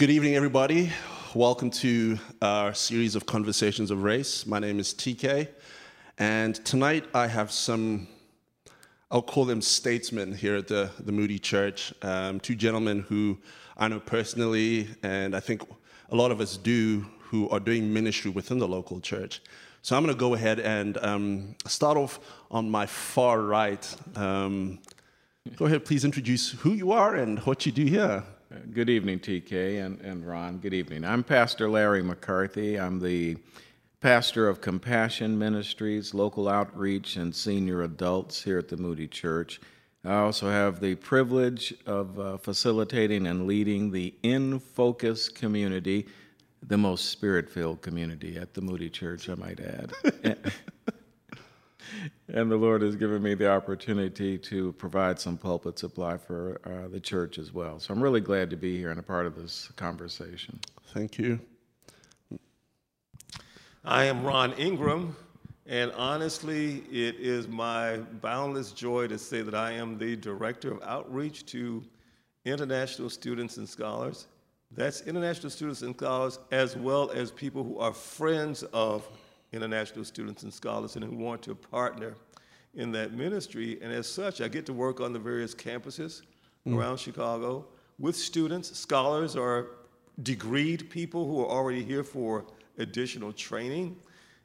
Good evening, everybody. Welcome to our series of Conversations of Race. My name is TK, and tonight I have some, I'll call them statesmen here at the, the Moody Church. Um, two gentlemen who I know personally, and I think a lot of us do, who are doing ministry within the local church. So I'm going to go ahead and um, start off on my far right. Um, go ahead, please introduce who you are and what you do here. Good evening, TK and, and Ron. Good evening. I'm Pastor Larry McCarthy. I'm the pastor of Compassion Ministries, local outreach, and senior adults here at the Moody Church. I also have the privilege of uh, facilitating and leading the In Focus community, the most spirit filled community at the Moody Church, I might add. and the Lord has given me the opportunity to provide some pulpit supply for uh, the church as well. So I'm really glad to be here and a part of this conversation. Thank you. I am Ron Ingram, and honestly, it is my boundless joy to say that I am the Director of Outreach to International Students and Scholars. That's international students and scholars, as well as people who are friends of international students and scholars and who want to partner in that ministry. And as such, I get to work on the various campuses mm. around Chicago with students, scholars, or degreed people who are already here for additional training.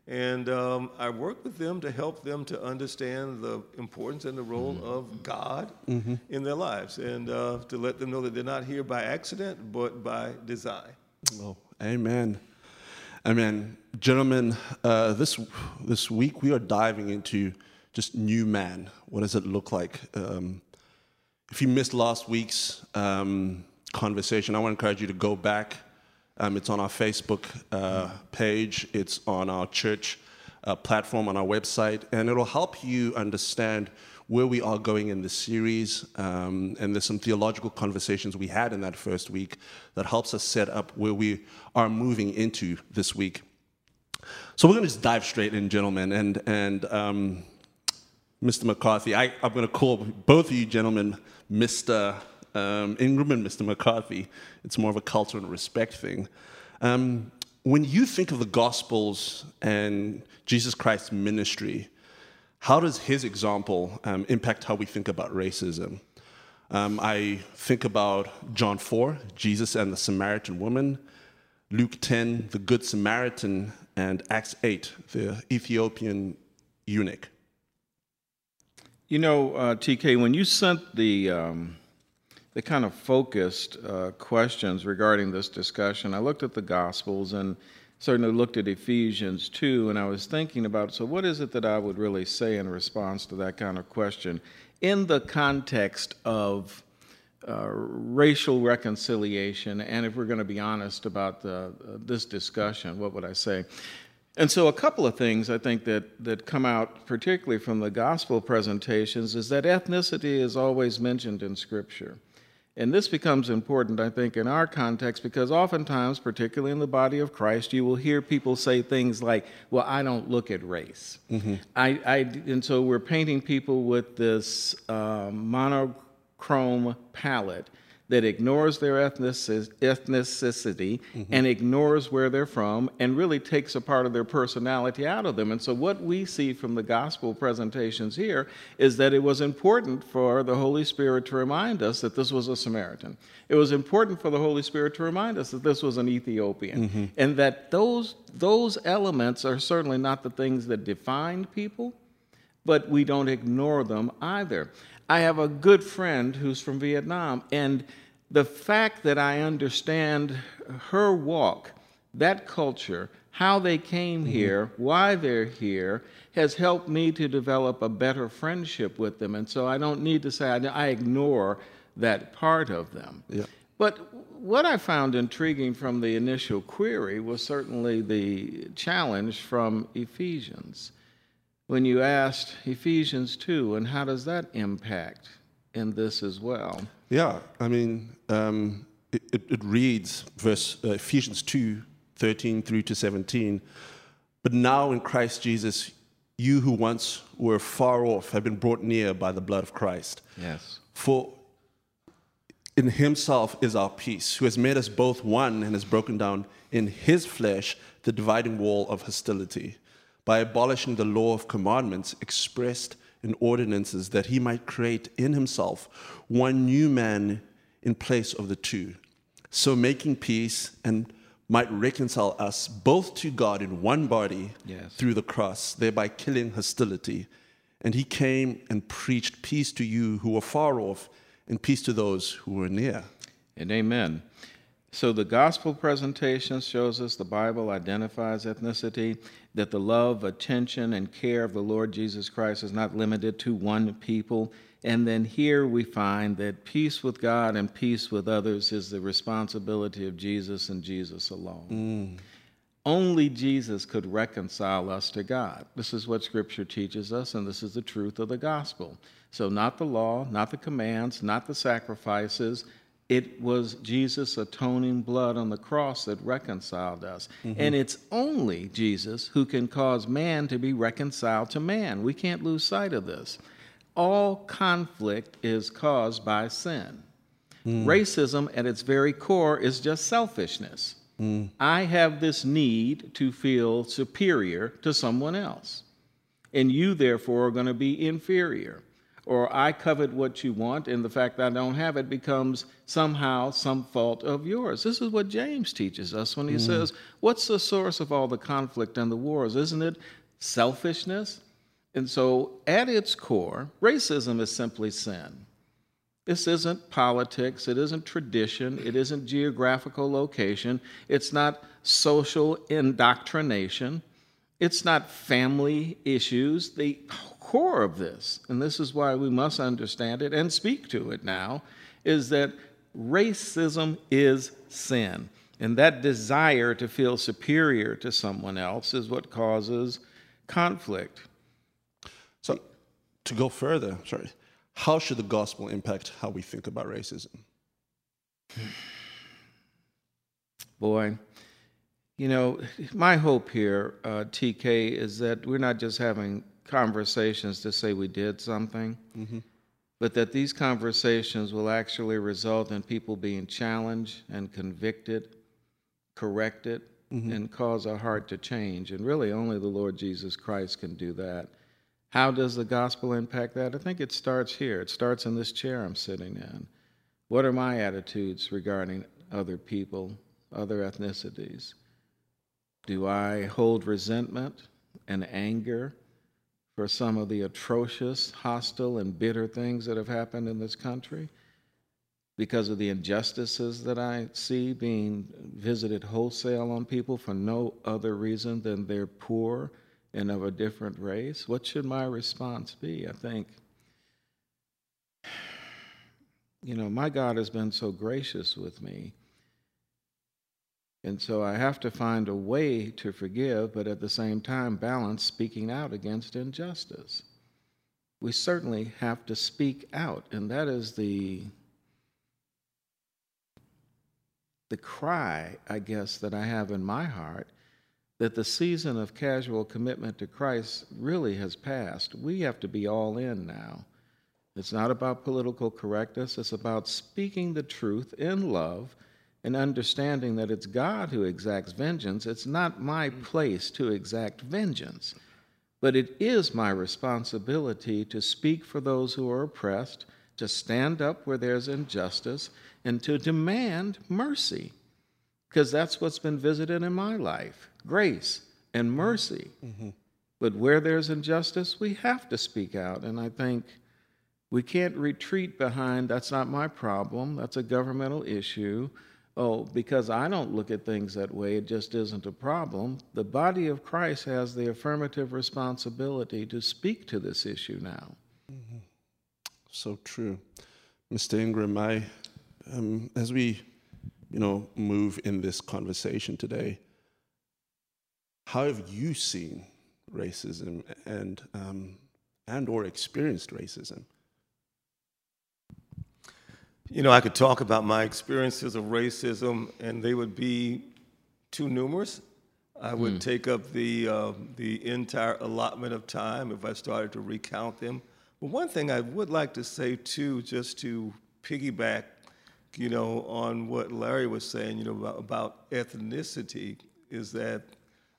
And um, I work with them to help them to understand the importance and the role mm-hmm. of God mm-hmm. in their lives and uh, to let them know that they're not here by accident, but by design. Oh, amen. Amen. Gentlemen, uh, this, this week we are diving into just new man. What does it look like? Um, if you missed last week's um, conversation, I want to encourage you to go back um, it's on our Facebook uh, page, it's on our church uh, platform, on our website, and it'll help you understand where we are going in this series. Um, and there's some theological conversations we had in that first week that helps us set up where we are moving into this week. So we're going to just dive straight in, gentlemen. And, and um, Mr. McCarthy, I, I'm going to call both of you gentlemen Mr um, Ingram and Mr. McCarthy. It's more of a culture and respect thing. Um, when you think of the Gospels and Jesus Christ's ministry, how does his example um, impact how we think about racism? Um, I think about John 4, Jesus and the Samaritan woman, Luke 10, the Good Samaritan, and Acts 8, the Ethiopian eunuch. You know, uh, TK, when you sent the um, the kind of focused uh, questions regarding this discussion. I looked at the Gospels and certainly looked at Ephesians 2, and I was thinking about so, what is it that I would really say in response to that kind of question in the context of uh, racial reconciliation, and if we're going to be honest about the, uh, this discussion, what would I say? And so, a couple of things I think that, that come out, particularly from the gospel presentations, is that ethnicity is always mentioned in Scripture. And this becomes important, I think, in our context because oftentimes, particularly in the body of Christ, you will hear people say things like, Well, I don't look at race. Mm-hmm. I, I, and so we're painting people with this uh, monochrome palette that ignores their ethnicity mm-hmm. and ignores where they're from and really takes a part of their personality out of them. And so, what we see from the gospel presentations here is that it was important for the Holy Spirit to remind us that this was a Samaritan. It was important for the Holy Spirit to remind us that this was an Ethiopian mm-hmm. and that those, those elements are certainly not the things that define people, but we don't ignore them either. I have a good friend who's from Vietnam, and the fact that I understand her walk, that culture, how they came mm-hmm. here, why they're here, has helped me to develop a better friendship with them. And so I don't need to say I, I ignore that part of them. Yeah. But what I found intriguing from the initial query was certainly the challenge from Ephesians when you asked Ephesians 2, and how does that impact in this as well? Yeah, I mean, um, it, it, it, reads verse uh, Ephesians 2 13 through to 17. But now in Christ Jesus, you who once were far off have been brought near by the blood of Christ. Yes. For in himself is our peace, who has made us both one and has broken down in his flesh the dividing wall of hostility by abolishing the law of commandments expressed in ordinances that he might create in himself one new man in place of the two, so making peace and might reconcile us both to God in one body Yes. through the cross, thereby killing hostility. And he came and preached peace to you who were far off and peace to those who were near. And amen. So the gospel presentation shows us the Bible identifies ethnicity, that the love, attention, and care of the Lord Jesus Christ is not limited to one people. And then here we find that peace with God and peace with others is the responsibility of Jesus and Jesus alone. Mm. Only Jesus could reconcile us to God. This is what Scripture teaches us, and this is the truth of the gospel. So, not the law, not the commands, not the sacrifices. It was Jesus' atoning blood on the cross that reconciled us. Mm-hmm. And it's only Jesus who can cause man to be reconciled to man. We can't lose sight of this. All conflict is caused by sin. Mm. Racism, at its very core, is just selfishness. Mm. I have this need to feel superior to someone else, and you, therefore, are going to be inferior. Or I covet what you want, and the fact that I don't have it becomes somehow some fault of yours. This is what James teaches us when he mm. says, What's the source of all the conflict and the wars? Isn't it selfishness? And so, at its core, racism is simply sin. This isn't politics, it isn't tradition, it isn't geographical location, it's not social indoctrination, it's not family issues. The core of this, and this is why we must understand it and speak to it now, is that racism is sin. And that desire to feel superior to someone else is what causes conflict. So, to go further, sorry, how should the gospel impact how we think about racism? Boy, you know, my hope here, uh, TK, is that we're not just having conversations to say we did something, but that these conversations will actually result in people being challenged and convicted, corrected, and cause our heart to change. And really, only the Lord Jesus Christ can do that. How does the gospel impact that? I think it starts here. It starts in this chair I'm sitting in. What are my attitudes regarding other people, other ethnicities? Do I hold resentment and anger for some of the atrocious, hostile, and bitter things that have happened in this country? Because of the injustices that I see being visited wholesale on people for no other reason than they're poor and of a different race? What should my response be? I think, you know, my God has been so gracious with me. And so I have to find a way to forgive, but at the same time balance speaking out against injustice. We certainly have to speak out, and that is the the cry, I guess, that I have in my heart that the season of casual commitment to Christ really has passed. We have to be all in now. It's not about political correctness, it's about speaking the truth in love and understanding that it's God who exacts vengeance. It's not my mm. place to exact vengeance, but it is my responsibility to speak for those who are oppressed, to stand up where there's injustice, and to demand mercy. Because that's what's been visited in my life grace and mm. mercy. Mm-hmm. But where there's injustice, we have to speak out. And I think we can't retreat behind that's not my problem, that's a governmental issue. Oh, because I don't look at things that way, it just isn't a problem. The body of Christ has the affirmative responsibility to speak to this issue now. So true. Mr. Ingram, I, um, as we, you know, move in this conversation today, how have you seen racism and, um, and or experienced racism? You know, I could talk about my experiences of racism, and they would be too numerous. I would take up the, uh, the entire allotment of time if I started to recount them. But one thing I would like to say, too, just to piggyback you know, on what Larry was saying, you know, about, about ethnicity, is that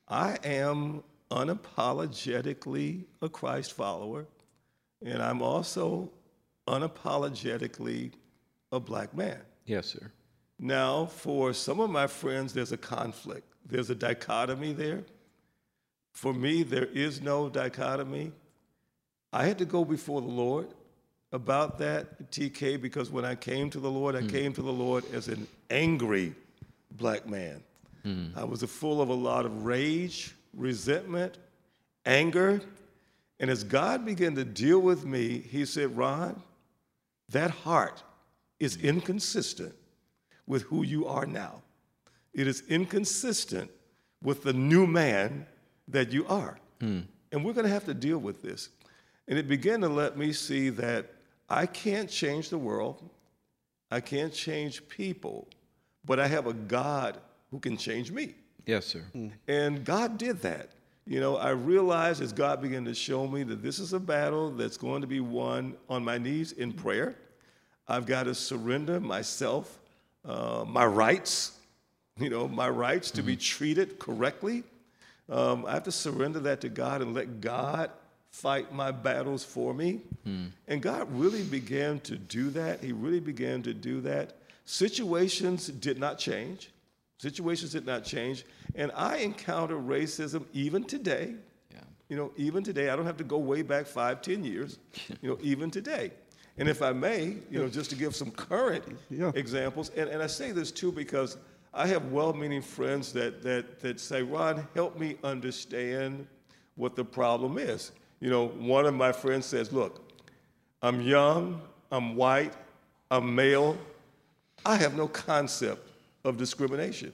I am unapologetically a Christ follower, and I'm also unapologetically a black man. Yes, sir. Now, for some of my friends, there's a conflict. There's a dichotomy there. For me, there is no dichotomy. I had to go before the Lord about that, TK, because when I came to the Lord, I hmm. came to the Lord as an angry black man. Hmm. I was full of a lot of rage, resentment, anger. And as God began to deal with me, He said, Ron, that heart is mm. inconsistent with who you are now. It is inconsistent with the new man that you are. Mm. And we're going to have to deal with this. And it began to let me see that I can't change the world, I can't change people, but I have a God who can change me. Yes, sir. Mm. And God did that. You know, I realized as God began to show me that this is a battle that's going to be won on my knees in prayer. I've got to surrender myself, uh, my rights, you know, my rights to be treated correctly. Um, I have to surrender that to God and let God fight my battles for me. And God really began to do that. He really began to do that. Situations did not change. Situations did not change. And I encounter racism even today. Yeah. You know, even today, I don't have to go way back five, ten years, you know, even today. And if I may, you know, just to give some current Yeah. examples, and, and I say this too because I have well-meaning friends that, that, that say, Ron, help me understand what the problem is. You know, one of my friends says, look, I'm young, I'm white, I'm male, I have no concept of discrimination.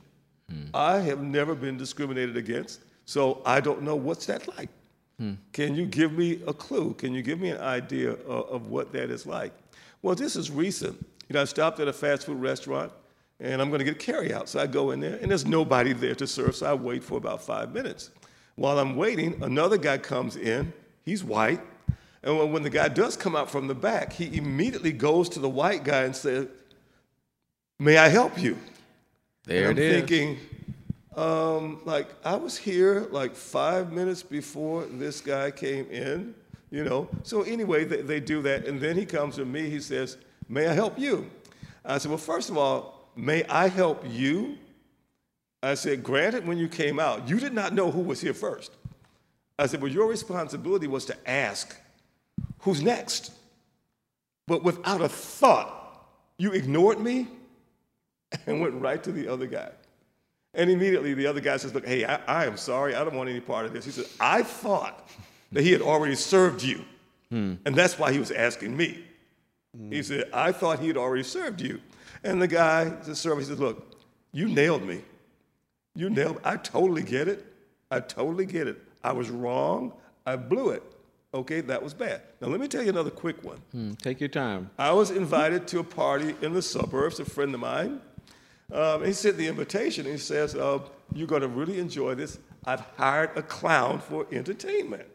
Hmm. I have never been discriminated against, so I don't know what's that like. Hmm. Can you give me a clue? Can you give me an idea of, of what that is like? Well, this is recent. You know, I stopped at a fast food restaurant and I'm going to get a carry out. So I go in there and there's nobody there to serve, so I wait for about five minutes. While I'm waiting, another guy comes in. He's white. And when, the guy does come out from the back, he immediately goes to the white guy and says, May I help you? There and I'm is. thinking, um, like, I was here like five minutes before this guy came in, you know. So anyway, they, they do that. And then he comes to me, he says, May I help you? I said, Well, first of all, may I help you? I said, Granted, when you came out, you did not know who was here first. I said, Well, your responsibility was to ask, Who's next? But without a thought, you ignored me and went right to the other guy. And immediately the other guy says, Look, hey, I, I am sorry. I don't want any part of this. He said, I thought that he had already served you. And that's why he was asking me. He said, I thought he had already served you. And the guy, the server, he says, Look, you nailed me. You nailed I totally get it. I totally get it. I was wrong. I blew it. Okay, that was bad. Now, let me tell you another quick one. Hmm, Take your time. I was invited to a party in the suburbs, a friend of mine. Um, he sent the invitation. He says, uh, You're going to really enjoy this. I've hired a clown for entertainment.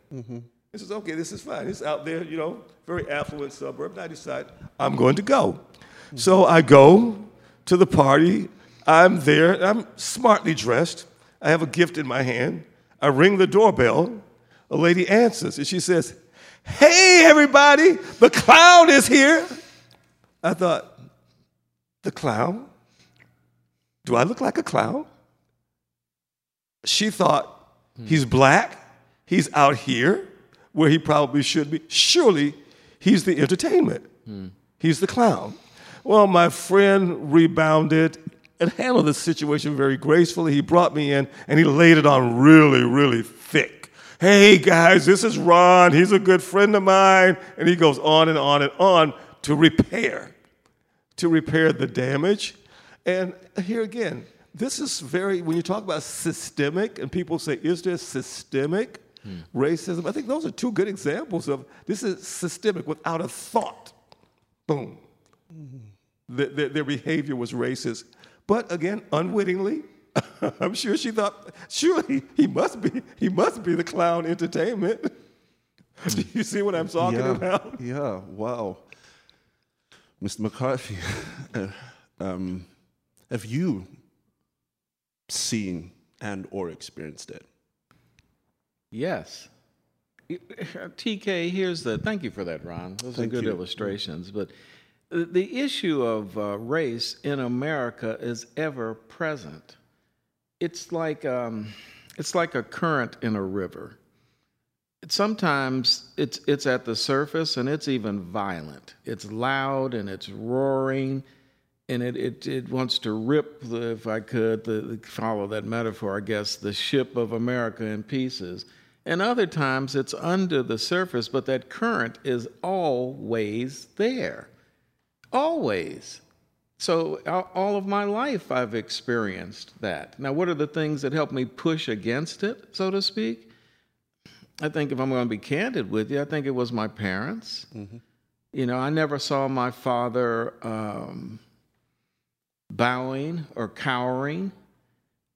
He says, Okay, this is fine. He's out there, you know, very affluent suburb. And I decide, I'm going to go. So I go to the party. I'm there. I'm smartly dressed. I have a gift in my hand. I ring the doorbell. A lady answers, and she says, Hey, everybody, the clown is here. I thought, The clown? Do I look like a clown? She thought, He's black. He's out here where he probably should be. Surely he's the entertainment. He's the clown. Well, my friend rebounded and handled the situation very gracefully. He brought me in and he laid it on really, really thick. Hey guys, this is Ron. He's a good friend of mine. And he goes on and on and on to repair, to repair the damage. And here again, this is very, when you talk about systemic, and people say, is there systemic racism? I think those are two good examples of this is systemic without a thought. Boom. Their, their, their behavior was racist. But again, unwittingly, I'm sure she thought, surely he must be, he must be the clown entertainment. Do you see what I'm talking yeah, about? Yeah, wow. Mr. McCarthy, uh, Um, have you seen and or experienced it? Yes. TK, here's the thank you for that, Ron. Those Thank are good you. illustrations. But the- issue of uh, race in America is ever present. It's like um, it's like a current in a river. Sometimes it's it's at the surface and it's even violent. It's loud and it's roaring, and it it, it wants to rip, the, if I could, the, follow that metaphor, I guess, the ship of America in pieces. And other times it's under the surface, but that current is always there. Always. So all- all of my life I've experienced that. Now, what are the things that help me push against it, so to speak? I think if I'm going to be candid with you, I think it was my parents. You know, I never saw my father um, bowing or cowering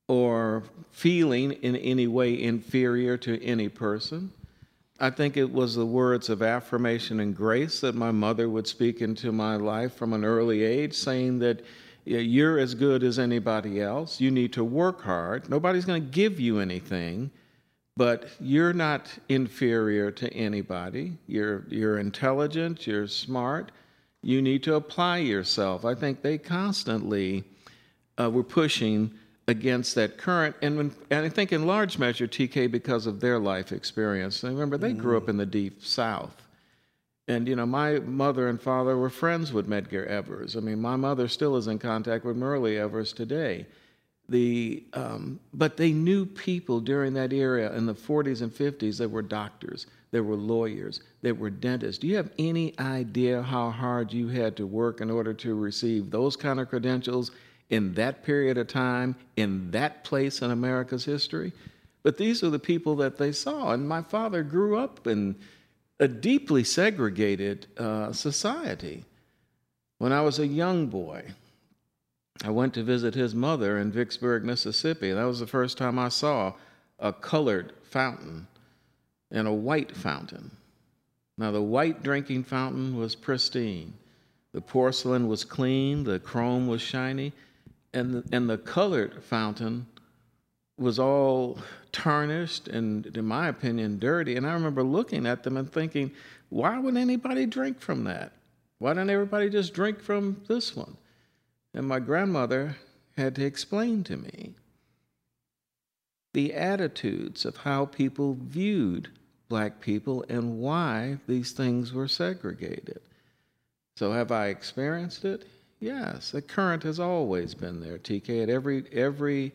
or feeling in any way inferior to any person. I think it was the words of affirmation and grace that my mother would speak into my life from an early age, saying that you're as good as anybody else. You need to work hard. Nobody's going to give you anything, but you're not inferior to anybody. You're, you're intelligent, you're smart. You need to apply yourself. I think they constantly uh, were pushing against that current, and, when, and I think in large measure, TK, because of their life experience. And remember, they grew up in the deep South. And, you know, my mother and father were friends with Medgar Evers. I mean, my mother still is in contact with Myrlie Evers today. The, um, but they knew people during that era in the 40s and 50s that were doctors, that were lawyers, There were dentists. Do you have any idea how hard you had to work in order to receive those kind of credentials in that period of time, in that place in America's history? But these are the people that they saw. And my father grew up in a deeply segregated uh, society. When I was a young boy, I went to visit his mother in Vicksburg, Mississippi. That was the first time I saw a colored fountain and a white fountain. Now, the white drinking fountain was pristine. The porcelain was clean, the chrome was shiny, and the, and the colored fountain was all tarnished and, in my opinion, dirty. And I remember looking at them and thinking, why would anybody drink from that? Why didn't everybody just drink from this one? And my grandmother had to explain to me the attitudes of how people viewed black people and why these things were segregated. So have I experienced it? Yes, the current has always been there, TK, at every every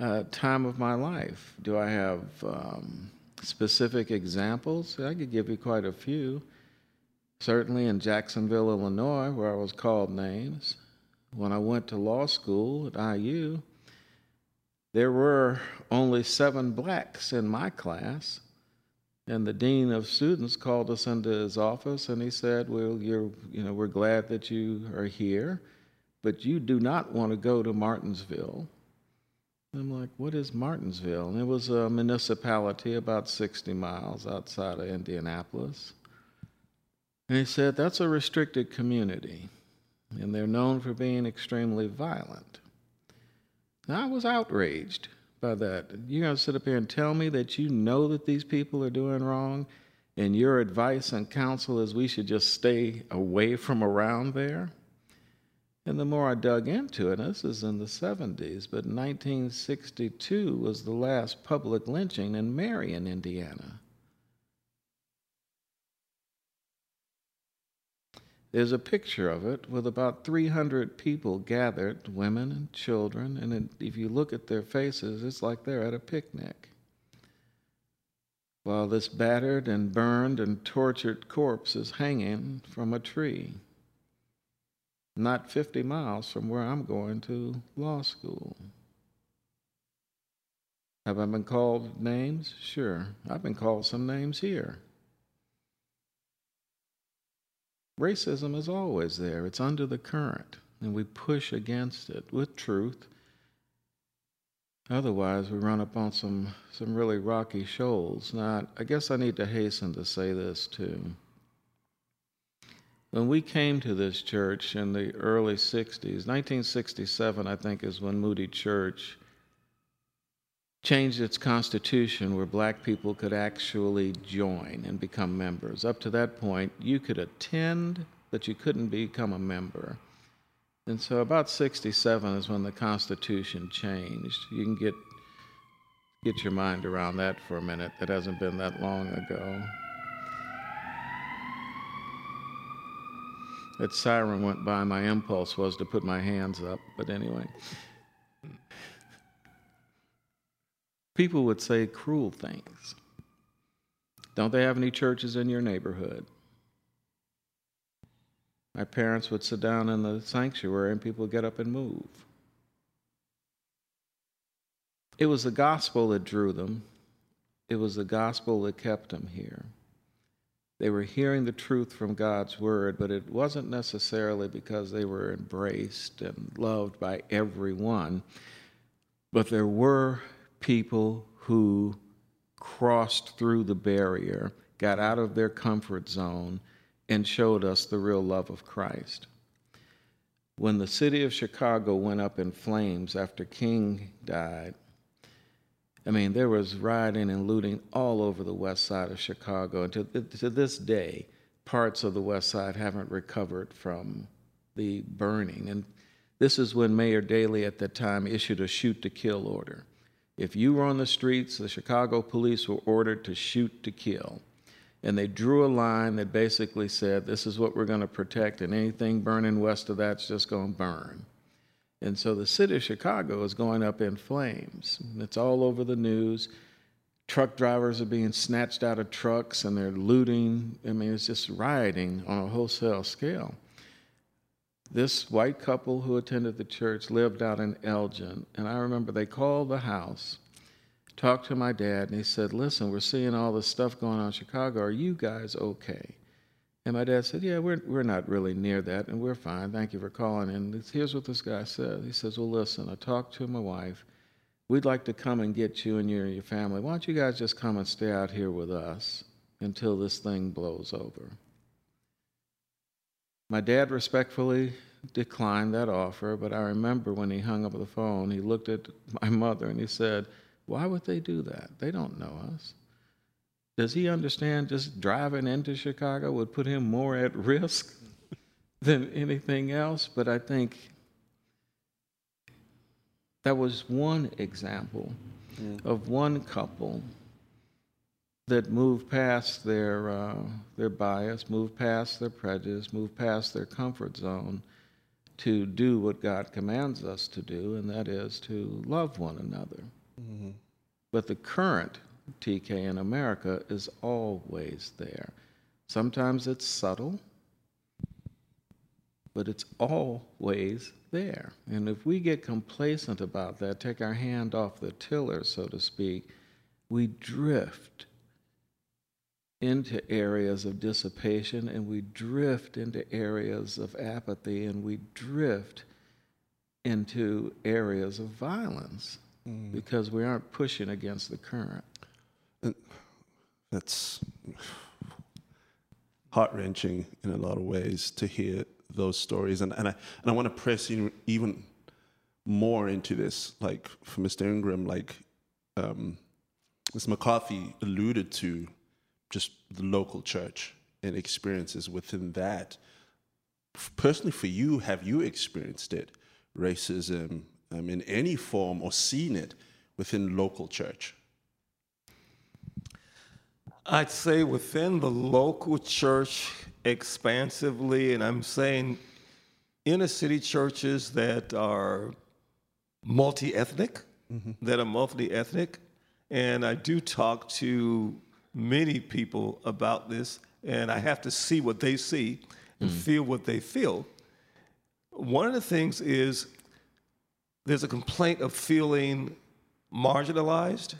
uh, time of my life. Do I have um, specific examples? I could give you quite a few. Certainly in Jacksonville, Illinois, where I was called names. When I went to law school at IU, there were only seven blacks in my class. And the dean of students called us into his office and he said, Well, you're, you know, we're glad that you are here, but you do not want to go to Martinsville. I'm like, What is Martinsville? And it was a municipality about 60 miles outside of Indianapolis. And he said, That's a restricted community, and they're known for being extremely violent. Now, I was outraged by that. You're going to sit up here and tell me that you know that these people are doing wrong, and your advice and counsel is we should just stay away from around there? And the more I dug into it, this is in the 70s, but 1962 was the last public lynching in Marion, Indiana. There's a picture of it with about 300 people gathered, women and children, and it, if you look at their faces, it's like they're at a picnic. While this battered and burned and tortured corpse is hanging from a tree, not 50 miles from where I'm going to law school. Have I been called names? Sure. I've been called some names here. Racism is always there, it's under the current, and we push against it with truth. Otherwise, we run up on some, some really rocky shoals. Now, I guess I need to hasten to say this too. When we came to this church in the early 60s, 1967, I think, is when Moody Church changed its constitution where black people could actually join and become members. Up to that point, you could attend, but you couldn't become a member. And so about 67 is when the Constitution changed. You can get get your mind around that for a minute. That hasn't been that long ago. That siren went by, my impulse was to put my hands up, but anyway. People would say cruel things. Don't they have any churches in your neighborhood? My parents would sit down in the sanctuary and people would get up and move. It was the gospel that drew them, it was the gospel that kept them here. They were hearing the truth from God's word, but it wasn't necessarily because they were embraced and loved by everyone. But there were people who crossed through the barrier, got out of their comfort zone, and showed us the real love of Christ. When the city of Chicago went up in flames after King died, I mean, there was rioting and looting all over the west side of Chicago. And to, to this day, parts of the west side haven't recovered from the burning. And this is when Mayor Daley at the time issued a shoot to kill order. If you were on the streets, the Chicago police were ordered to shoot to kill. And they drew a line that basically said, this is what we're going to protect, and anything burning west of that's just going to burn. And so the city of Chicago is going up in flames. It's all over the news. Truck drivers are being snatched out of trucks and they're looting. I mean, it's just rioting on a wholesale scale. This white couple who attended the church lived out in Elgin, and I remember they called the house, talked to my dad, and he said, Listen, we're seeing all this stuff going on in Chicago. Are you guys okay? And my dad said, Yeah, we're, we're not really near that, and we're fine. Thank you for calling. And here's what this guy said He says, Well, listen, I talked to my wife. We'd like to come and get you and your, your family. Why don't you guys just come and stay out here with us until this thing blows over? My dad respectfully declined that offer, but I remember when he hung up the phone, he looked at my mother and he said, Why would they do that? They don't know us. Does he understand just driving into Chicago would put him more at risk than anything else? But I think that was one example of one couple that move past their, uh, their bias, move past their prejudice, move past their comfort zone to do what God commands us to do, and that is to love one another. Mm-hmm. But the current TK in America is always there. Sometimes it's subtle, but it's always there. And if we get complacent about that, take our hand off the tiller, so to speak, we drift into areas of dissipation and we drift into areas of apathy and we drift into areas of violence mm. because we aren't pushing against the current. That's heart wrenching in a lot of ways to hear those stories. And, and I, and I want to press in even more into this, like for Mr. Ingram, like um, Ms. McCarthy alluded to just the local church and experiences within that. Personally, for you, have you experienced it, racism um, in any form, or seen it within local church? I'd say within the local church expansively, and I'm saying inner city churches that are multi ethnic, mm-hmm. that are multi ethnic. And I do talk to many people about this, and I have to see what they see and mm. feel what they feel. One of the things is there's a complaint of feeling marginalized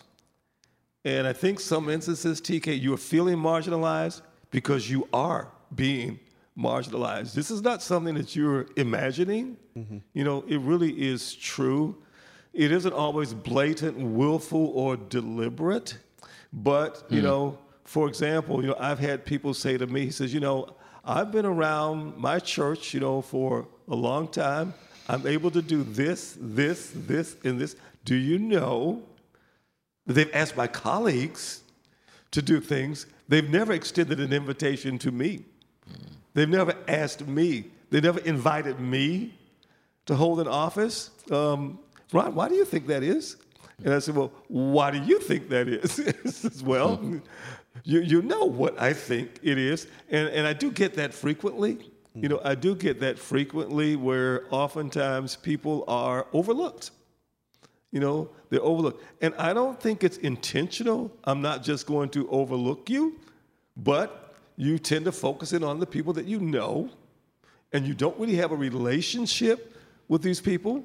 and I think some instances, TK, you are feeling marginalized because you are being marginalized. This is not something that you're imagining. Mm-hmm. You know, it really is true. It isn't always blatant, willful, or deliberate. But, you mm. know, for example, you know, I've had people say to me, he says, you know, I've been around my church, you know, for a long time. I'm able to do this, this, this, and this. Do you know that they've asked my colleagues to do things? They've never extended an invitation to me. They've never asked me. They never invited me to hold an office. Um, Ron, why do you think that is? And I said, Well, why do you think that is? says, well, hmm. you, you know what I think it is. And, and I do get that frequently. You hmm. know, I do get that frequently where oftentimes people are overlooked. You know, they're overlooked. And I don't think it's intentional. I'm not just going to overlook you, but you tend to focus in on the people that you know, and you don't really have a relationship with these people.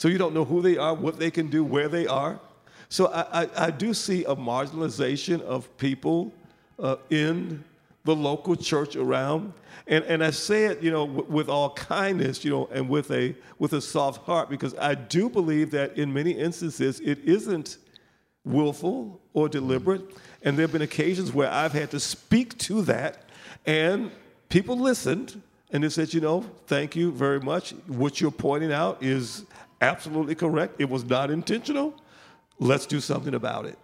So you don't know who they are, what they can do, where they are. So I, I, I do see a marginalization of people uh, in the local church around. And, and I say it, you know, w- with all kindness, you know, and with a, with a soft heart, because I do believe that in many instances it isn't willful or deliberate. And there have been occasions where I've had to speak to that, and people listened, and they said, you know, thank you very much. What you're pointing out is absolutely correct. It was not intentional. Let's do something about it.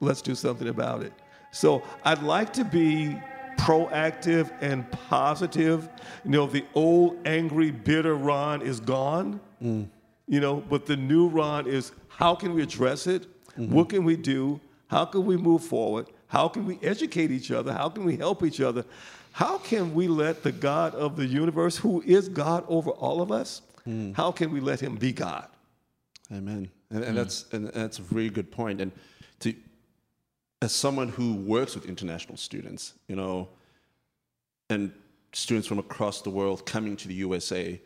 Let's do something about it. So I'd like to be proactive and positive. You know, the old angry, bitter Ron is gone. Mm. You know, but the new Ron is how can we address it? Mm-hmm. What can we do? How can we move forward? How can we educate each other? How can we help each other? How can we let the God of the universe, who is God over all of us, how can we let him be God? Amen. And, and that's and that's a very good point. And to as someone who works with international students, you know, and students from across the world coming to the USA,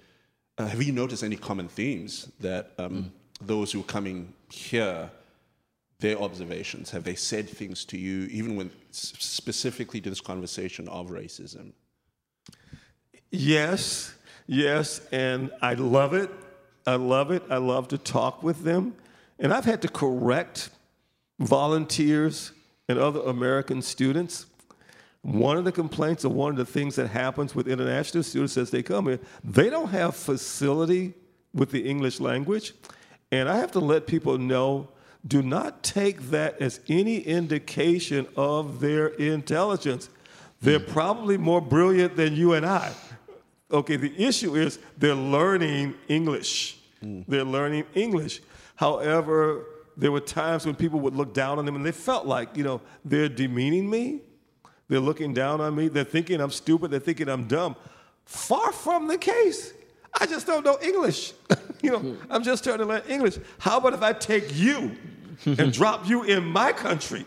uh, have you noticed any common themes that um, those who are coming here, their observations, have they said things to you, even when specifically to this conversation of racism? Yes, yes, and I love it. I love it. I love to talk with them. And I've had to correct volunteers and other American students. One of the complaints or one of the things that happens with international students as they come here, they don't have facility with the English language. And I have to let people know do not take that as any indication of their intelligence. They're probably more brilliant than you and I. Okay, the issue is they're learning English. Hmm. They're learning English. However, there were times when people would look down on them and they felt like, you know, they're demeaning me. They're looking down on me. They're thinking I'm stupid. They're thinking I'm dumb. Far from the case. I just don't know English. you know, hmm. I'm just trying to learn English. How about if I take you and drop you in my country?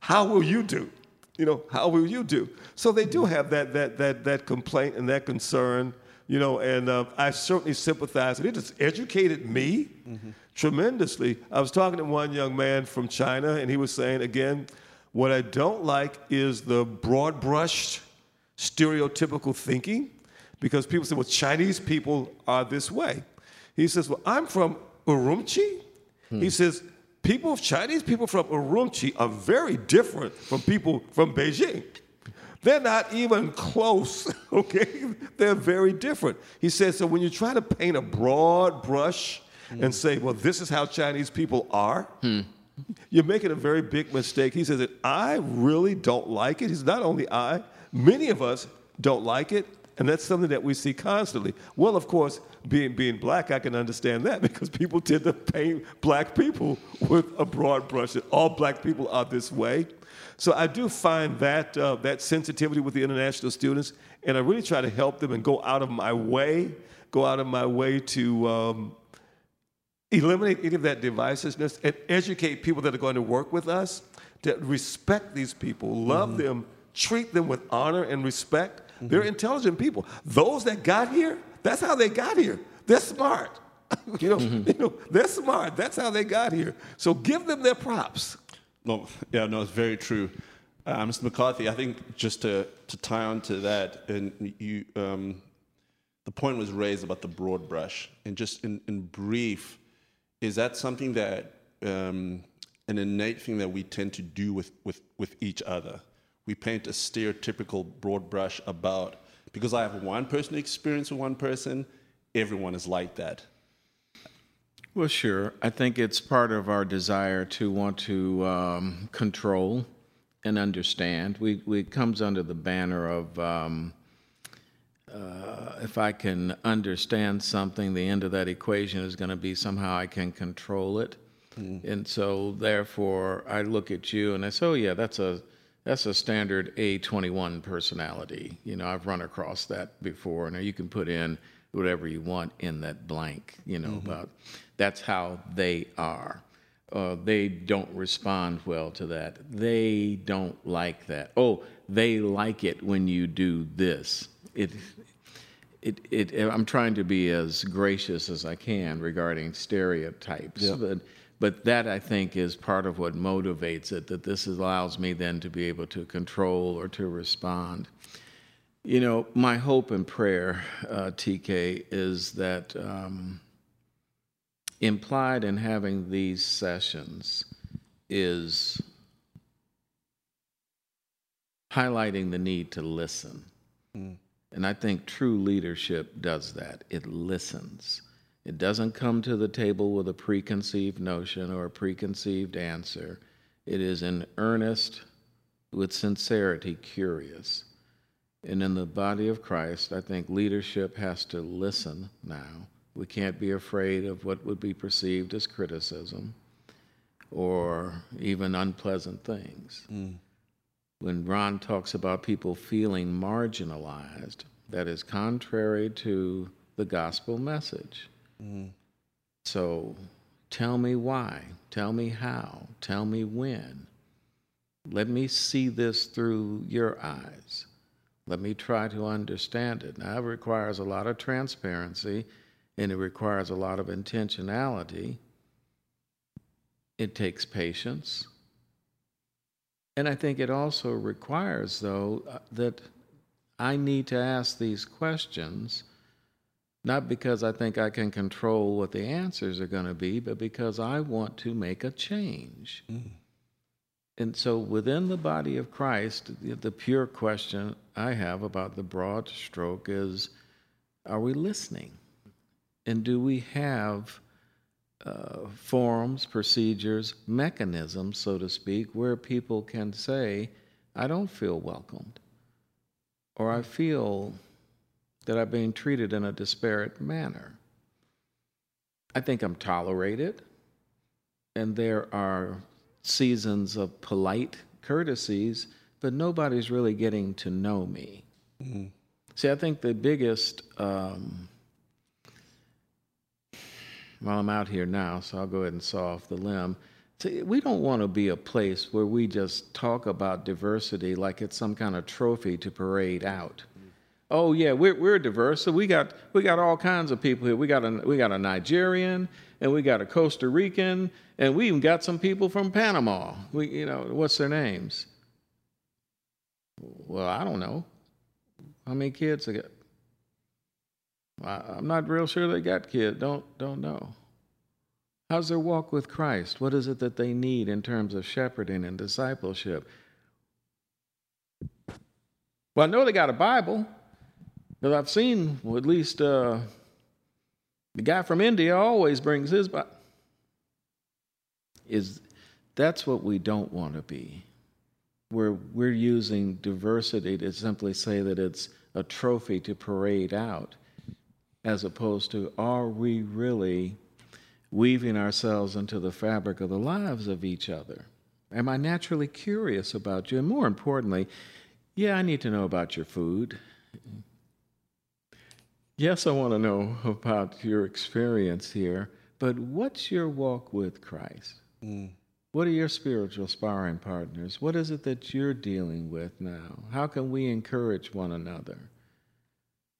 How will you do? You know, how will you do? So they do have that that that that complaint and that concern. You know, and uh, I certainly sympathize. And it has educated me tremendously. I was talking to one young man from China, and he was saying again, what I don't like is the broad brushed, stereotypical thinking, because people say, well, Chinese people are this way. He says, well, I'm from Urumqi. He says, people, Chinese people from Urumqi are very different from people from Beijing. They're not even close, okay? They're very different. He says, so when you try to paint a broad brush and say, well, this is how Chinese people are, you're making a very big mistake. He says that I really don't like it. He's not only I, many of us don't like it, and that's something that we see constantly. Well, of course, being being black, I can understand that because people tend to paint black people with a broad brush. That all black people are this way. So I do find that uh, that sensitivity with the international students, and I really try to help them and go out of my way, go out of my way to. Um, eliminate any of that divisiveness and educate people that are going to work with us to respect these people, love them, treat them with honor and respect. They're intelligent people. Those that got here, that's how they got here. They're smart. you, know, you know, they're smart. That's how they got here. So give them their props. No, yeah, no, it's very true. Uh, Mr. McCarthy, I think just to, to tie on to that, and you, um, the point was raised about the broad brush, and just in, in brief, is that something that um, an innate thing that we tend to do with, with, with each other, we paint a stereotypical broad brush about because I have one person experience with one person, everyone is like that. Well, sure. I think it's part of our desire to want to um, control and understand. We, we it comes under the banner of um, uh, if I can understand something, the end of that equation is going to be somehow I can control it. Mm. And so, therefore, I look at you and I say, "Oh, yeah, that's a that's a standard A21 personality." You know, I've run across that before. Now you can put in whatever you want in that blank. You know mm-hmm. about that's how they are. Uh, they don't respond well to that. They don't like that. Oh, they like it when you do this. It, it, it, I'm trying to be as gracious as I can regarding stereotypes, but, but that I think is part of what motivates it. That this allows me then to be able to control or to respond. You know, my hope and prayer, uh, TK, is that um, implied in having these sessions is highlighting the need to listen. Mm. And I think true leadership does that. It listens. It doesn't come to the table with a preconceived notion or a preconceived answer. It is in earnest, with sincerity, curious. And in the body of Christ, I think leadership has to listen now we can't be afraid of what would be perceived as criticism or even unpleasant things. Mm. When Ron talks about people feeling marginalized, that is contrary to the gospel message. Mm. So tell me why, tell me how, tell me when. Let me see this through your eyes. Let me try to understand it. Now, it requires a lot of transparency and it requires a lot of intentionality. It takes patience. And I think it also requires, though, uh, that I need to ask these questions, not because I think I can control what the answers are going to be, but because I want to make a change. Mm. And so within the body of Christ, the, the pure question I have about the broad stroke is are we listening? And do we have uh, forums, procedures, mechanisms, so to speak, where people can say, I don't feel welcomed, or I feel that I'm being treated in a disparate manner? I think I'm tolerated, and there are seasons of polite courtesies, but nobody's really getting to know me. Mm-hmm. See, I think the biggest um, well, I'm out here now, so I'll go ahead and saw off the limb. See, we don't want to be a place where we just talk about diversity like it's some kind of trophy to parade out. Oh yeah, we're we're diverse. So we got we got all kinds of people here. We got a we got a Nigerian and we got a Costa Rican and we even got some people from Panama. We you know what's their names? Well, I don't know. How many kids they got? I'm not real sure they got kids. Don't don't know. How's their walk with Christ? What is it that they need in terms of shepherding and discipleship? Well, I know they got a Bible, because I've seen well, at least uh, the guy from India always brings his Bible. Is that's what we don't want to be. We're we're using diversity to simply say that it's a trophy to parade out as opposed to are we really weaving ourselves into the fabric of the lives of each other? Am I naturally curious about you? And more importantly, yeah, I need to know about your food. Yes, I want to know about your experience here, but what's your walk with Christ? Mm. What are your spiritual sparring partners? What is it that you're dealing with now? How can we encourage one another?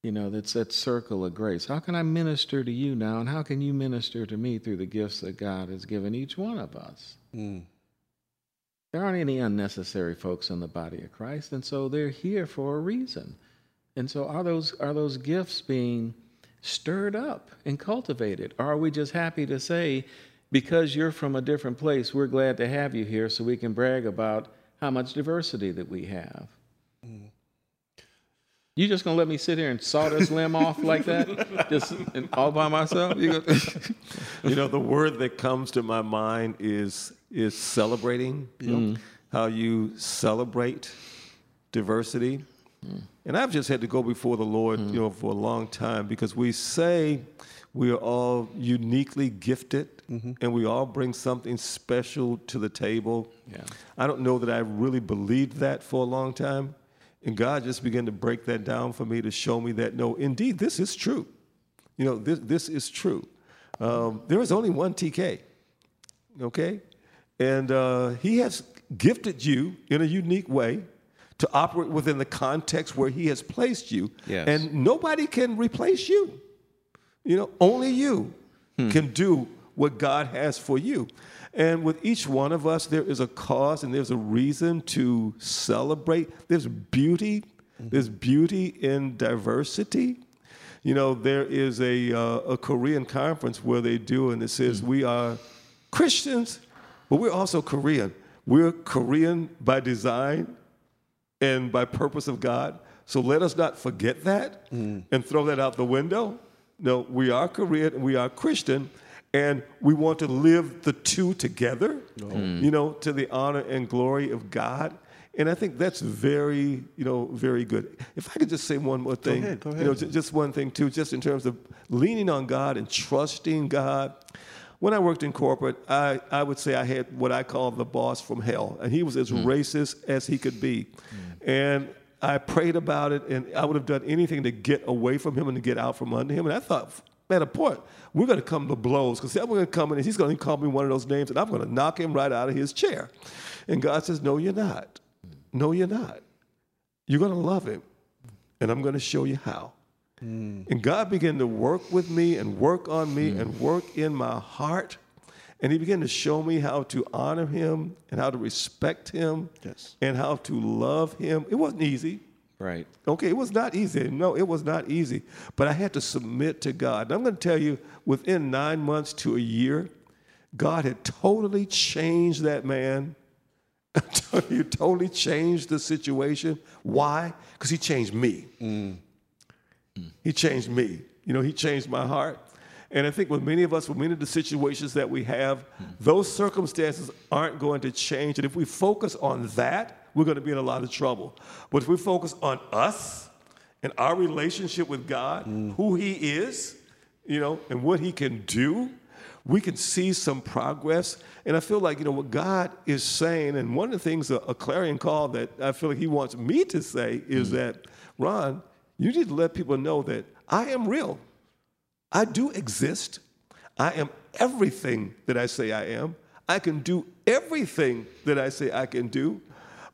You know, that's that circle of grace. How can I minister to you now, and how can you minister to me through the gifts that God has given each one of us? Mm. There aren't any unnecessary folks in the body of Christ, and so they're here for a reason. And so, are those are those gifts being stirred up and cultivated? Or are we just happy to say, because you're from a different place, we're glad to have you here, so we can brag about how much diversity that we have. You just gonna let me sit here and saw this limb off like that, just all by myself? You, you know, the word that comes to my mind is is celebrating. You know, mm. how you celebrate diversity. Mm. And I've just had to go before the Lord, mm. you know, for a long time because we say we are all uniquely gifted mm-hmm. and we all bring something special to the table. Yeah. I don't know that I really believed that for a long time. And God just began to break that down for me to show me that no, indeed, this is true. You know, this, this is true. Um, there is only one TK, okay? And uh, He has gifted you in a unique way to operate within the context where He has placed you. Yes. And nobody can replace you. You know, only you hmm. can do what God has for you. And with each one of us, there is a cause and there's a reason to celebrate. There's beauty. Mm-hmm. There's beauty in diversity. You know, there is a, uh, a Korean conference where they do, and it says, mm-hmm. We are Christians, but we're also Korean. We're Korean by design and by purpose of God. So let us not forget that mm. and throw that out the window. No, we are Korean we are Christian, and we want to live the two together, mm. you know, to the honor and glory of God. And I think that's very, you know, very good. If I could just say one more thing, go ahead, go ahead. you know, just one thing too, just in terms of leaning on God and trusting God. When I worked in corporate, I, I would say I had what I call the boss from hell, and he was as mm. racist as he could be. Mm. And I prayed about it, and I would have done anything to get away from him and to get out from under him. And I thought, at a point, we're going to come to blows because I'm going to come in and he's going to call me one of those names and I'm going to knock him right out of his chair. And God says, No, you're not. No, you're not. You're going to love him, and I'm going to show you how. Mm. And God began to work with me and work on me mm. and work in my heart. And he began to show me how to honor him and how to respect him yes. and how to love him. It wasn't easy. Right. Okay, it was not easy. No, it was not easy. But I had to submit to God. And I'm going to tell you, within nine months to a year, God had totally changed that man. you totally changed the situation. Why? Because he changed me. Mm. He changed me. You know, he changed my heart. And I think with many of us, with many of the situations that we have, those circumstances aren't going to change. And if we focus on that, we're going to be in a lot of trouble. But if we focus on us and our relationship with God, mm. who He is, you know, and what He can do, we can see some progress. And I feel like, you know, what God is saying, and one of the things, a, a clarion call that I feel like He wants me to say is mm. that, Ron, you need to let people know that I am real. I do exist. I am everything that I say I am. I can do everything that I say I can do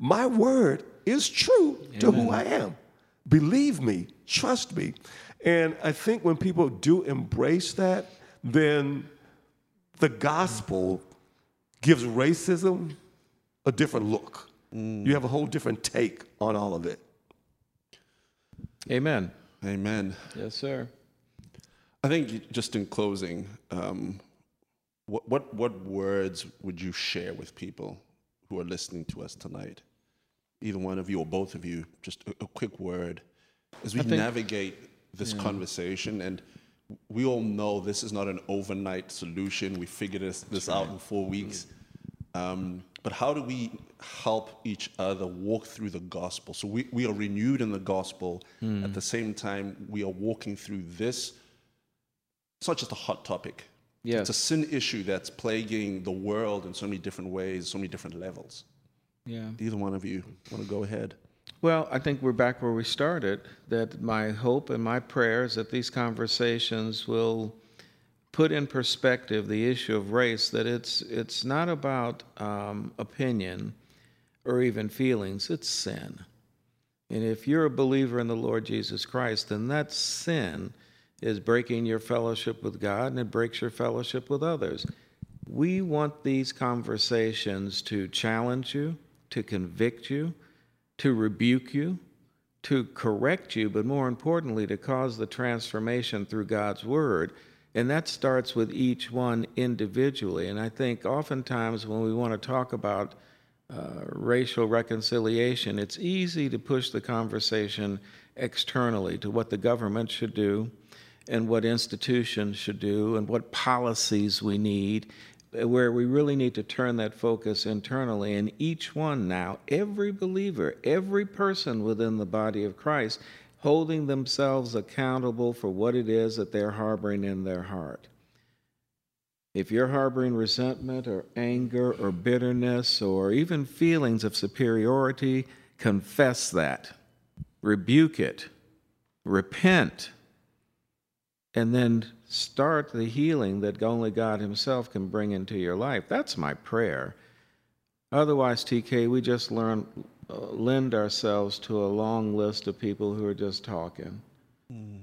my word is true Amen. to who I am. Believe me, trust me. And I think when people do embrace that, then the gospel gives racism a different look. Mm. You have a whole different take on all of it. Amen. Amen. Yes, sir. I think just in closing, um, what, what, what words would you share with people who are listening to us tonight? Either one of you or both of you, just a, a quick word as we think, navigate this yeah. conversation. And we all know this is not an overnight solution. We figured this, this right. out in four weeks. Um, but how do we help each other walk through the gospel? So we, we are renewed in the gospel. Mm. At the same time, we are walking through this. It's not just a hot topic. Yes. It's a sin issue that's plaguing the world in so many different ways, so many different levels. Yeah. Either one of you want to go ahead? Well, I think we're back where we started. That my hope and my prayer is that these conversations will put in perspective the issue of race. That it's it's not about um, opinion or even feelings. It's sin. And if you're a believer in the Lord Jesus Christ, then that sin is breaking your fellowship with God and it breaks your fellowship with others. We want these conversations to challenge you, to convict you, to rebuke you, to correct you, but more importantly, to cause the transformation through God's Word. And that starts with each one individually. And I think oftentimes when we want to talk about uh, racial reconciliation, it's easy to push the conversation externally to what the government should do and what institutions should do and what policies we need, where we really need to turn that focus internally. And each one now, every believer, every person within the body of Christ, holding themselves accountable for what it is that they're harboring in their heart. If you're harboring resentment or anger or bitterness or even feelings of superiority, confess that, rebuke it, repent, and then start the healing that only God Himself can bring into your life. That's my prayer. Otherwise, TK, we just learn, uh, lend ourselves to a long list of people who are just talking. Mm.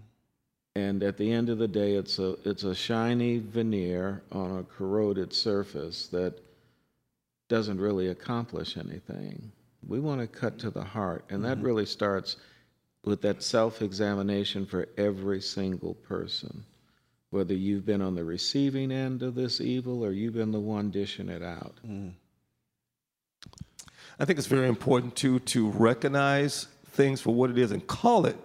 And at the end of the day, it's a, it's a shiny veneer on a corroded surface that doesn't really accomplish anything. We want to cut to the heart, and that mm-hmm. really starts with that self examination for every single person, whether you've been on the receiving end of this evil or you've been the one dishing it out. Mm. I think it's very important too to recognize things for what it is and call it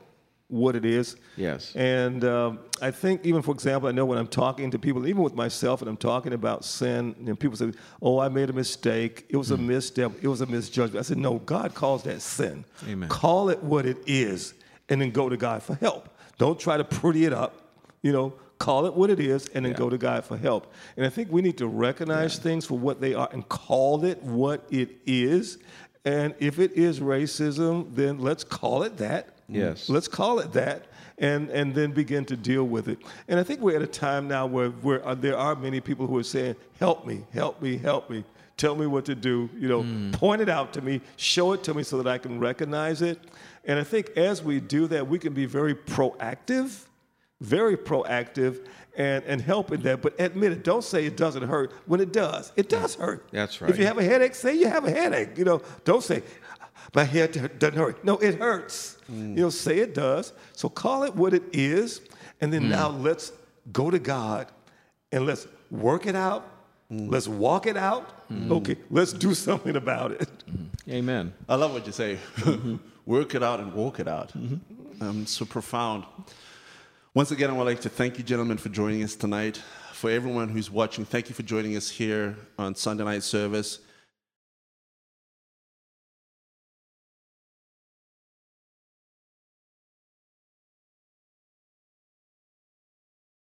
what it is. Yes. And um, I think, even for example, I know when I'm talking to people, even with myself, and I'm talking about sin, and people say, "Oh, I made a mistake. It was mm. a misstep. It was a misjudgment." I said, "No, God calls that sin. Amen. Call it what it is, and then go to God for help. Don't try to pretty it up. You know, call it what it is, and then yeah. go to God for help. And I think we need to recognize yeah. things for what they are and call it what it is. And if it is racism, then let's call it that Yes. Let's call it that. And, and then begin to deal with it. And I think we're at a time now where, where uh, there are many people who are saying, Help me, help me, help me. Tell me what to do. You know, mm. point it out to me, show it to me so that I can recognize it. And I think as we do that, we can be very proactive, very proactive, and, and help in that. But admit it. Don't say it doesn't hurt when it does. It does hurt. That's right. If you have a headache, say you have a headache. You know, don't say my head doesn't hurt. No, it hurts. Mm. You know, say it does. So call it what it is, and then mm. now let's go to God and let's work it out. Mm. Let's walk it out. Mm. Okay, let's do something about it. Mm-hmm. Amen. I love what you say. Mm-hmm. work it out and walk it out. Mm-hmm. Um, so profound. Once again, I would like to thank you, gentlemen, for joining us tonight. For everyone who's watching, thank you for joining us here on Sunday night service.